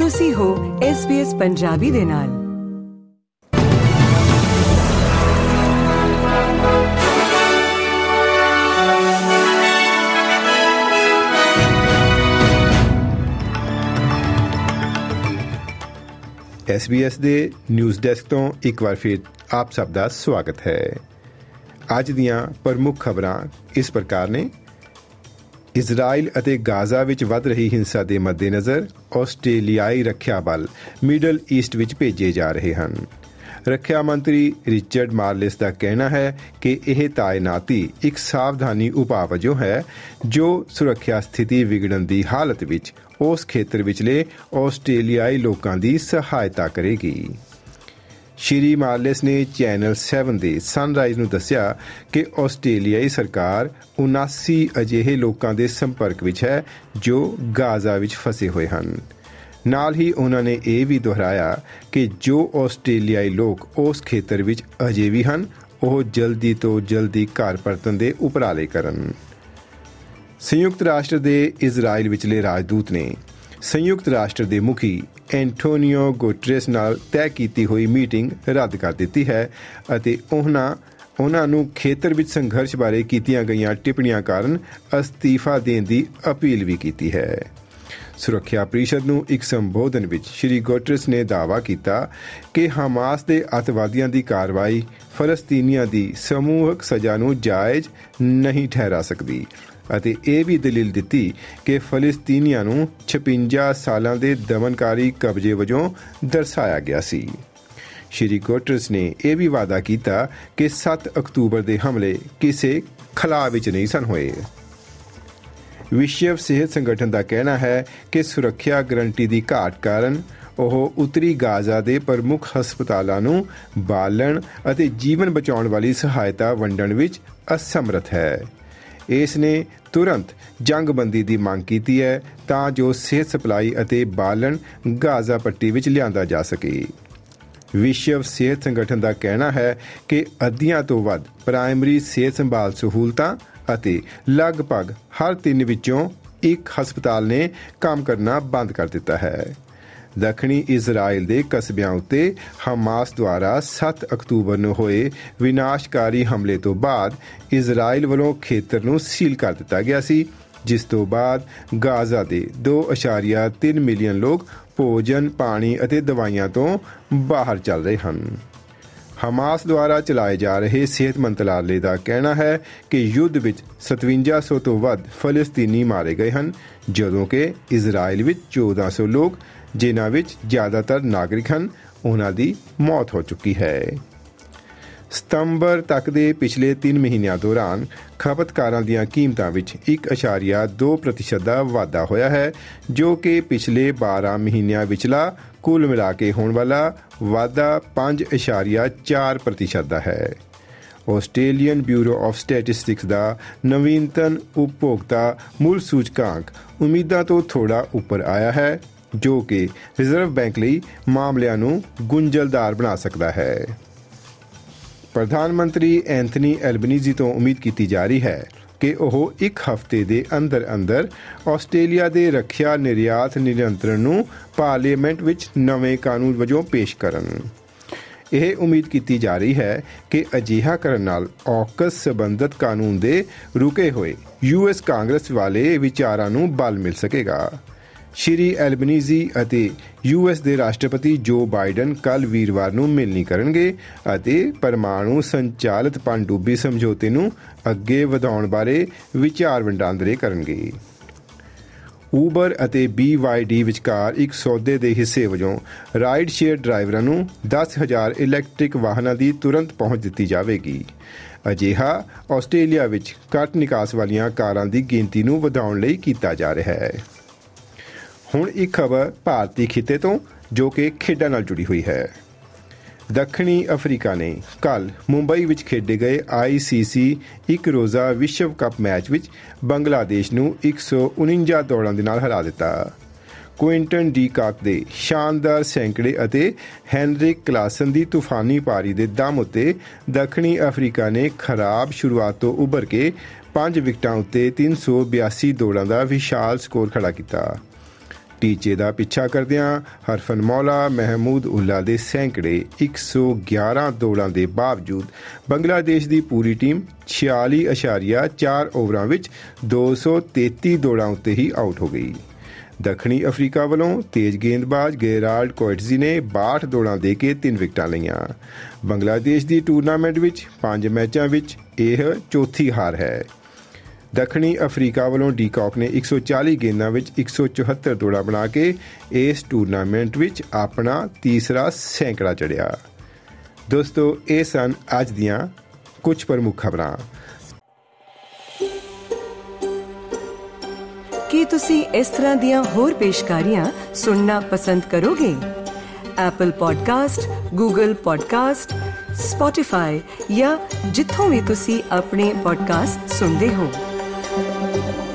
ਤੁਸੀਂ ਹੋ SBS ਪੰਜਾਬੀ ਦੇ ਨਾਲ। SBS ਦੇ ਨਿਊਜ਼ ਡੈਸਕ ਤੋਂ ਇੱਕ ਵਾਰ ਫਿਰ ਆਪ ਸਭ ਦਾ ਸਵਾਗਤ ਹੈ। ਅੱਜ ਦੀਆਂ ਪ੍ਰਮੁੱਖ ਖਬਰਾਂ ਇਸ ਪ੍ਰਕਾਰ ਨੇ। ਇਜ਼ਰਾਈਲ ਅਤੇ ਗਾਜ਼ਾ ਵਿੱਚ ਵੱਧ ਰਹੀ ਹਿੰਸਾ ਦੇ ਮੱਦੇਨਜ਼ਰ ਆਸਟ੍ਰੇਲੀਆਈ ਰੱਖਿਆ ਬਲ ਮਿਡਲ ਈਸਟ ਵਿੱਚ ਭੇਜੇ ਜਾ ਰਹੇ ਹਨ। ਰੱਖਿਆ ਮੰਤਰੀ ਰਿਚਰਡ ਮਾਰਲਿਸ ਦਾ ਕਹਿਣਾ ਹੈ ਕਿ ਇਹ ਤਾਇਨਾਤੀ ਇੱਕ ਸਾਵਧਾਨੀ ਉਪਾਅ ਵਜੋਂ ਹੈ ਜੋ ਸੁਰੱਖਿਆ ਸਥਿਤੀ ਵਿਗੜਨ ਦੀ ਹਾਲਤ ਵਿੱਚ ਉਸ ਖੇਤਰ ਵਿਚਲੇ ਆਸਟ੍ਰੇਲੀਆਈ ਲੋਕਾਂ ਦੀ ਸਹਾਇਤਾ ਕਰੇਗੀ। ਸ਼੍ਰੀ ਮਾਰਲਿਸ ਨੇ ਚੈਨਲ 7 ਦੇ ਸਨਰਾਈਜ਼ ਨੂੰ ਦੱਸਿਆ ਕਿ ਆਸਟ੍ਰੇਲੀਆਈ ਸਰਕਾਰ 79 ਅਜਿਹੇ ਲੋਕਾਂ ਦੇ ਸੰਪਰਕ ਵਿੱਚ ਹੈ ਜੋ ਗਾਜ਼ਾ ਵਿੱਚ ਫਸੇ ਹੋਏ ਹਨ। ਨਾਲ ਹੀ ਉਹਨਾਂ ਨੇ ਇਹ ਵੀ ਦੁਹਰਾਇਆ ਕਿ ਜੋ ਆਸਟ੍ਰੇਲੀਆਈ ਲੋਕ ਉਸ ਖੇਤਰ ਵਿੱਚ ਅਜੇ ਵੀ ਹਨ, ਉਹ ਜਲਦੀ ਤੋਂ ਜਲਦੀ ਘਰ ਪਰਤਣ ਦੇ ਉਪਰਾਲੇ ਕਰਨ। ਸੰਯੁਕਤ ਰਾਸ਼ਟਰ ਦੇ ਇਜ਼ਰਾਈਲ ਵਿਚਲੇ ਰਾਜਦੂਤ ਨੇ ਸੰਯੁਕਤ ਰਾਸ਼ਟਰ ਦੇ ਮੁਖੀ ਐਂਟੋਨੀਓ ਗੋਟਰੇਸ ਨਾਲ ਤੈਅ ਕੀਤੀ ਹੋਈ ਮੀਟਿੰਗ ਰੱਦ ਕਰ ਦਿੱਤੀ ਹੈ ਅਤੇ ਉਹਨਾਂ ਉਹਨਾਂ ਨੂੰ ਖੇਤਰ ਵਿੱਚ ਸੰਘਰਸ਼ ਬਾਰੇ ਕੀਤੀਆਂ ਗਈਆਂ ਟਿੱਪਣੀਆਂ ਕਾਰਨ ਅਸਤੀਫਾ ਦੇਣ ਦੀ ਅਪੀਲ ਵੀ ਕੀਤੀ ਹੈ। ਸੁਰੱਖਿਆ ਪ੍ਰੀਸ਼ਦ ਨੂੰ ਇੱਕ ਸੰਬੋਧਨ ਵਿੱਚ ਸ਼੍ਰੀ ਗੋਟਰਸ ਨੇ ਦਾਅਵਾ ਕੀਤਾ ਕਿ ਹਮਾਸ ਦੇ ਅਤਵਾਦੀਆਂ ਦੀ ਕਾਰਵਾਈ ਫਲਸਤੀਨੀਆਂ ਦੀ ਸਮੂਹਕ ਸਜ਼ਾ ਨੂੰ ਜਾਇਜ਼ ਨਹੀਂ ਠਹਿਰਾ ਸਕਦੀ। ਅਤੇ ਇਹ ਵੀ ਦਲੀਲ ਦਿੱਤੀ ਕਿ ਫਲਸਤੀਨੀਆਂ ਨੂੰ 56 ਸਾਲਾਂ ਦੇ ਦਮਨਕਾਰੀ ਕਬਜ਼ੇ ਵਜੋਂ ਦਰਸਾਇਆ ਗਿਆ ਸੀ। ਸ਼੍ਰੀ ਗੋਟਰਸ ਨੇ ਇਹ ਵੀ ਵਾਅਦਾ ਕੀਤਾ ਕਿ 7 ਅਕਤੂਬਰ ਦੇ ਹਮਲੇ ਕਿਸੇ ਖਲਾ ਵਿੱਚ ਨਹੀਂ ਸਨ ਹੋਏ। ਵਿਸ਼ਵ ਸਿਹਤ ਸੰਗਠਨ ਦਾ ਕਹਿਣਾ ਹੈ ਕਿ ਸੁਰੱਖਿਆ ਗਰੰਟੀ ਦੀ ਘਾਟ ਕਾਰਨ ਉਹ ਉੱਤਰੀ ਗਾਜ਼ਾ ਦੇ ਪ੍ਰਮੁੱਖ ਹਸਪਤਾਲਾਂ ਨੂੰ ਬਾਲਣ ਅਤੇ ਜੀਵਨ ਬਚਾਉਣ ਵਾਲੀ ਸਹਾਇਤਾ ਵੰਡਣ ਵਿੱਚ ਅਸਮਰਥ ਹੈ। ਇਸ ਨੇ ਤੁਰੰਤ ਜੰਗਬੰਦੀ ਦੀ ਮੰਗ ਕੀਤੀ ਹੈ ਤਾਂ ਜੋ ਸਿਹਤ ਸਪਲਾਈ ਅਤੇ ਬਾਲਣ ਗਾਜ਼ਾ ਪੱਟੀ ਵਿੱਚ ਲਿਆਂਦਾ ਜਾ ਸਕੇ। ਵਿਸ਼ਵ ਸਿਹਤ ਸੰਗਠਨ ਦਾ ਕਹਿਣਾ ਹੈ ਕਿ ਅੱਧੀਆਂ ਤੋਂ ਵੱਧ ਪ੍ਰਾਇਮਰੀ ਸਿਹਤ ਸੰਭਾਲ ਸਹੂਲਤਾਂ ਅਤੇ ਲਗਭਗ ਹਰ ਤਿੰਨ ਵਿੱਚੋਂ ਇੱਕ ਹਸਪਤਾਲ ਨੇ ਕੰਮ ਕਰਨਾ ਬੰਦ ਕਰ ਦਿੱਤਾ ਹੈ। ਦੱਖਣੀ ਇਜ਼ਰਾਈਲ ਦੇ ਕਸਬਿਆਂ ਉੱਤੇ ਹਮਾਸ ਦੁਆਰਾ 7 ਅਕਤੂਬਰ ਨੂੰ ਹੋਏ ਵਿਨਾਸ਼ਕਾਰੀ ਹਮਲੇ ਤੋਂ ਬਾਅਦ ਇਜ਼ਰਾਈਲ ਵੱਲੋਂ ਖੇਤਰ ਨੂੰ ਸੀਲ ਕਰ ਦਿੱਤਾ ਗਿਆ ਸੀ, ਜਿਸ ਤੋਂ ਬਾਅਦ ਗਾਜ਼ਾ ਦੇ 2.3 ਮਿਲੀਅਨ ਲੋਕ ਭੋਜਨ, ਪਾਣੀ ਅਤੇ ਦਵਾਈਆਂ ਤੋਂ ਬਾਹਰ ਚੱਲ ਰਹੇ ਹਨ। ਹਮਾਸ ਦੁਆਰਾ ਚਲਾਏ ਜਾ ਰਹੇ ਸਿਹਤ ਮੰਤਰਾਲੇ ਦਾ ਕਹਿਣਾ ਹੈ ਕਿ ਯੁੱਧ ਵਿੱਚ 5700 ਤੋਂ ਵੱਧ ਫਲਸਤੀਨੀ ਮਾਰੇ ਗਏ ਹਨ, ਜਦੋਂ ਕਿ ਇਜ਼ਰਾਈਲ ਵਿੱਚ 1400 ਲੋਕ, ਜਿਨ੍ਹਾਂ ਵਿੱਚ ਜ਼ਿਆਦਾਤਰ ਨਾਗਰਿਕ ਹਨ, ਉਹਨਾਂ ਦੀ ਮੌਤ ਹੋ ਚੁੱਕੀ ਹੈ। ਸਤੰਬਰ ਤੱਕ ਦੇ ਪਿਛਲੇ 3 ਮਹੀਨਿਆਂ ਦੌਰਾਨ ਖਪਤਕਾਰਾਂ ਦੀਆਂ ਕੀਮਤਾਂ ਵਿੱਚ 1.2% ਦਾ ਵਾਧਾ ਹੋਇਆ ਹੈ, ਜੋ ਕਿ ਪਿਛਲੇ 12 ਮਹੀਨਿਆਂ ਵਿਚਲਾ ਕੁੱਲ ਮਿਲਾ ਕੇ ਹੋਣ ਵਾਲਾ ਵਾਧਾ 5.4% ਦਾ ਹੈ। ਆਸਟ੍ਰੇਲੀਅਨ ਬਿਊਰੋ ਆਫ ਸਟੈਟਿਸਟਿਕਸ ਦਾ ਨਵੀਨਤਮ ਉਪਭੋਗਤਾ ਮੁੱਲ ਸੂਚਕਾਂਕ ਉਮੀਦਾਂ ਤੋਂ ਥੋੜਾ ਉੱਪਰ ਆਇਆ ਹੈ, ਜੋ ਕਿ ਰਿਜ਼ਰਵ ਬੈਂਕ ਲਈ ਮਾਮਲਿਆਂ ਨੂੰ ਗੁੰਝਲਦਾਰ ਬਣਾ ਸਕਦਾ ਹੈ। ਪ੍ਰਧਾਨ ਮੰਤਰੀ ਐਂਥਨੀ ਐਲਬਨੀਜ਼ੀ ਤੋਂ ਉਮੀਦ ਕੀਤੀ ਜਾ ਰਹੀ ਹੈ ਕਿ ਉਹ ਇੱਕ ਹਫ਼ਤੇ ਦੇ ਅੰਦਰ ਅੰਦਰ ਆਸਟ੍ਰੇਲੀਆ ਦੇ ਰੱਖਿਆ ਨਿਰਯਾਤ ਨਿਯੰਤਰਣ ਨੂੰ ਪਾਰਲੀਮੈਂਟ ਵਿੱਚ ਨਵੇਂ ਕਾਨੂੰਨ ਵਜੋਂ ਪੇਸ਼ ਕਰਨ। ਇਹ ਉਮੀਦ ਕੀਤੀ ਜਾ ਰਹੀ ਹੈ ਕਿ ਅਜਿਹਾ ਕਰਨ ਨਾਲ ਔਕਸ ਸੰਬੰਧਤ ਕਾਨੂੰਨ ਦੇ ਰੁਕੇ ਹੋਏ ਯੂਐਸ ਕਾਂਗਰਸ ਵਾਲੇ ਵਿਚਾਰਾਂ ਨੂੰ ਬਲ ਮਿਲ ਸਕੇਗਾ। ਸ਼੍ਰੀ ਐਲਬਨੀਜ਼ੀ ਅਤੇ ਯੂਐਸ ਦੇ ਰਾਸ਼ਟਰਪਤੀ ਜੋ ਬਾਈਡਨ ਕੱਲ ਵੀਰਵਾਰ ਨੂੰ ਮਿਲਣੀ ਕਰਨਗੇ ਅਤੇ ਪਰਮਾਣੂ ਸੰਚਾਲਿਤ ਪਣਡੁੱਬੀ ਸਮਝੌਤੇ ਨੂੰ ਅੱਗੇ ਵਧਾਉਣ ਬਾਰੇ ਵਿਚਾਰ ਵਟਾਂਦਰੇ ਕਰਨਗੇ। ਊਬਰ ਅਤੇ BYD ਵਿਚਕਾਰ ਇੱਕ ਸੌਦੇ ਦੇ ਹਿੱਸੇ ਵਜੋਂ ਰਾਈਡ ਸ਼ੇਅਰ ਡਰਾਈਵਰਾਂ ਨੂੰ 10000 ਇਲੈਕਟ੍ਰਿਕ ਵਾਹਨਾਂ ਦੀ ਤੁਰੰਤ ਪਹੁੰਚ ਦਿੱਤੀ ਜਾਵੇਗੀ। ਅਜਿਹਾ ਆਸਟ੍ਰੇਲੀਆ ਵਿੱਚ ਘੱਟ ਨਿਕਾਸ ਵਾਲੀਆਂ ਕਾਰਾਂ ਦੀ ਗਿਣਤੀ ਨੂੰ ਵਧਾਉਣ ਲਈ ਕੀਤਾ ਜਾ ਰਿਹਾ ਹੈ। ਹੁਣ ਇੱਕ ਖਬਰ ਭਾਰਤੀ ਖਿੱਤੇ ਤੋਂ ਜੋ ਕਿ ਖੇਡਾਂ ਨਾਲ ਜੁੜੀ ਹੋਈ ਹੈ। ਦੱਖਣੀ ਅਫਰੀਕਾ ਨੇ ਕੱਲ ਮੁੰਬਈ ਵਿੱਚ ਖੇਡੇ ਗਏ ICC ਇੱਕ ਰੋਜ਼ਾ ਵਿਸ਼ਵ ਕੱਪ ਮੈਚ ਵਿੱਚ ਬੰਗਲਾਦੇਸ਼ ਨੂੰ 149 ਦੌੜਾਂ ਦੇ ਨਾਲ ਹਰਾ ਦਿੱਤਾ। ਕੁਇੰਟਨ ਡੀ ਕਾਕ ਦੇ ਸ਼ਾਨਦਾਰ ਸੈਂਕੜੇ ਅਤੇ ਹੈਨਰਿਕ ਕਲਾਸਨ ਦੀ ਤੂਫਾਨੀ ਪਾਰੀ ਦੇ ਦਮ ਉੱਤੇ ਦੱਖਣੀ ਅਫਰੀਕਾ ਨੇ ਖਰਾਬ ਸ਼ੁਰੂਆਤ ਤੋਂ ਉੱਭਰ ਕੇ 5 ਵਿਕਟਾਂ ਉੱਤੇ 382 ਦੌੜਾਂ ਦਾ ਵਿਸ਼ਾਲ ਸਕੋਰ ਖੜਾ ਕੀਤਾ। ਟੀਚੇ ਦਾ ਪਿੱਛਾ ਕਰਦਿਆਂ ਹਰਫਨ ਮੌਲਾ ਮਹਿਮੂਦ ਉੱਲਾ ਦੇ ਸੈਂਕੜੇ 111 ਦੌੜਾਂ ਦੇ ਬਾਵਜੂਦ ਬੰਗਲਾਦੇਸ਼ ਦੀ ਪੂਰੀ ਟੀਮ 46.4 ਓਵਰਾਂ ਵਿੱਚ 233 ਦੌੜਾਂ ਉੱਤੇ ਹੀ ਆਊਟ ਹੋ ਗਈ। ਦੱਖਣੀ ਅਫਰੀਕਾ ਵੱਲੋਂ ਤੇਜ਼ ਗੇਂਦਬਾਜ਼ ਗੇਰਾਲਡ ਕੋਇਟਜ਼ੀ ਨੇ 62 ਦੌੜਾਂ ਦੇ ਕੇ 3 ਵਿਕਟਾਂ ਲਈਆਂ। ਬੰਗਲਾਦੇਸ਼ ਦੀ ਟੂਰਨਾਮੈਂਟ ਵਿੱਚ 5 ਮੈਚਾਂ ਵਿੱਚ ਇਹ ਚੌਥੀ ਹਾਰ ਹੈ। ਦੱਖਣੀ ਅਫਰੀਕਾ ਵੱਲੋਂ ਡੀਕਾਕ ਨੇ 140 ਗੇਂਦਾਂ ਵਿੱਚ 174 ਦੌੜਾਂ ਬਣਾ ਕੇ ਇਸ ਟੂਰਨਾਮੈਂਟ ਵਿੱਚ ਆਪਣਾ ਤੀਸਰਾ ਸੈਂਕੜਾ ਚੜਿਆ ਦੋਸਤੋ ਇਹ ਸਨ ਅੱਜ ਦੀਆਂ ਕੁਝ ਪ੍ਰਮੁੱਖ ਖਬਰਾਂ। ਕੀ ਤੁਸੀਂ ਇਸ ਤਰ੍ਹਾਂ ਦੀਆਂ ਹੋਰ ਪੇਸ਼ਕਾਰੀਆਂ ਸੁਣਨਾ ਪਸੰਦ ਕਰੋਗੇ? Apple Podcast, Google Podcast, Spotify ਜਾਂ ਜਿੱਥੋਂ ਵੀ ਤੁਸੀਂ ਆਪਣੇ ਪੋਡਕਾਸਟ ਸੁਣਦੇ ਹੋ। Thank you.